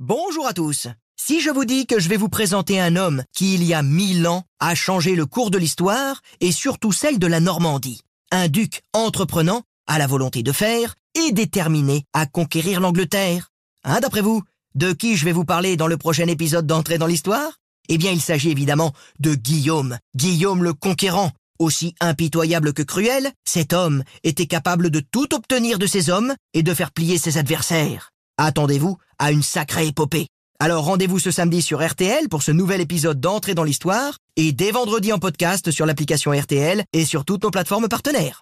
Bonjour à tous. Si je vous dis que je vais vous présenter un homme qui, il y a mille ans, a changé le cours de l'histoire et surtout celle de la Normandie. Un duc entreprenant, à la volonté de faire et déterminé à conquérir l'Angleterre. Hein, d'après vous, de qui je vais vous parler dans le prochain épisode d'entrée dans l'histoire? Eh bien, il s'agit évidemment de Guillaume, Guillaume le conquérant. Aussi impitoyable que cruel, cet homme était capable de tout obtenir de ses hommes et de faire plier ses adversaires. Attendez-vous à une sacrée épopée. Alors rendez-vous ce samedi sur RTL pour ce nouvel épisode d'entrée dans l'histoire et dès vendredi en podcast sur l'application RTL et sur toutes nos plateformes partenaires.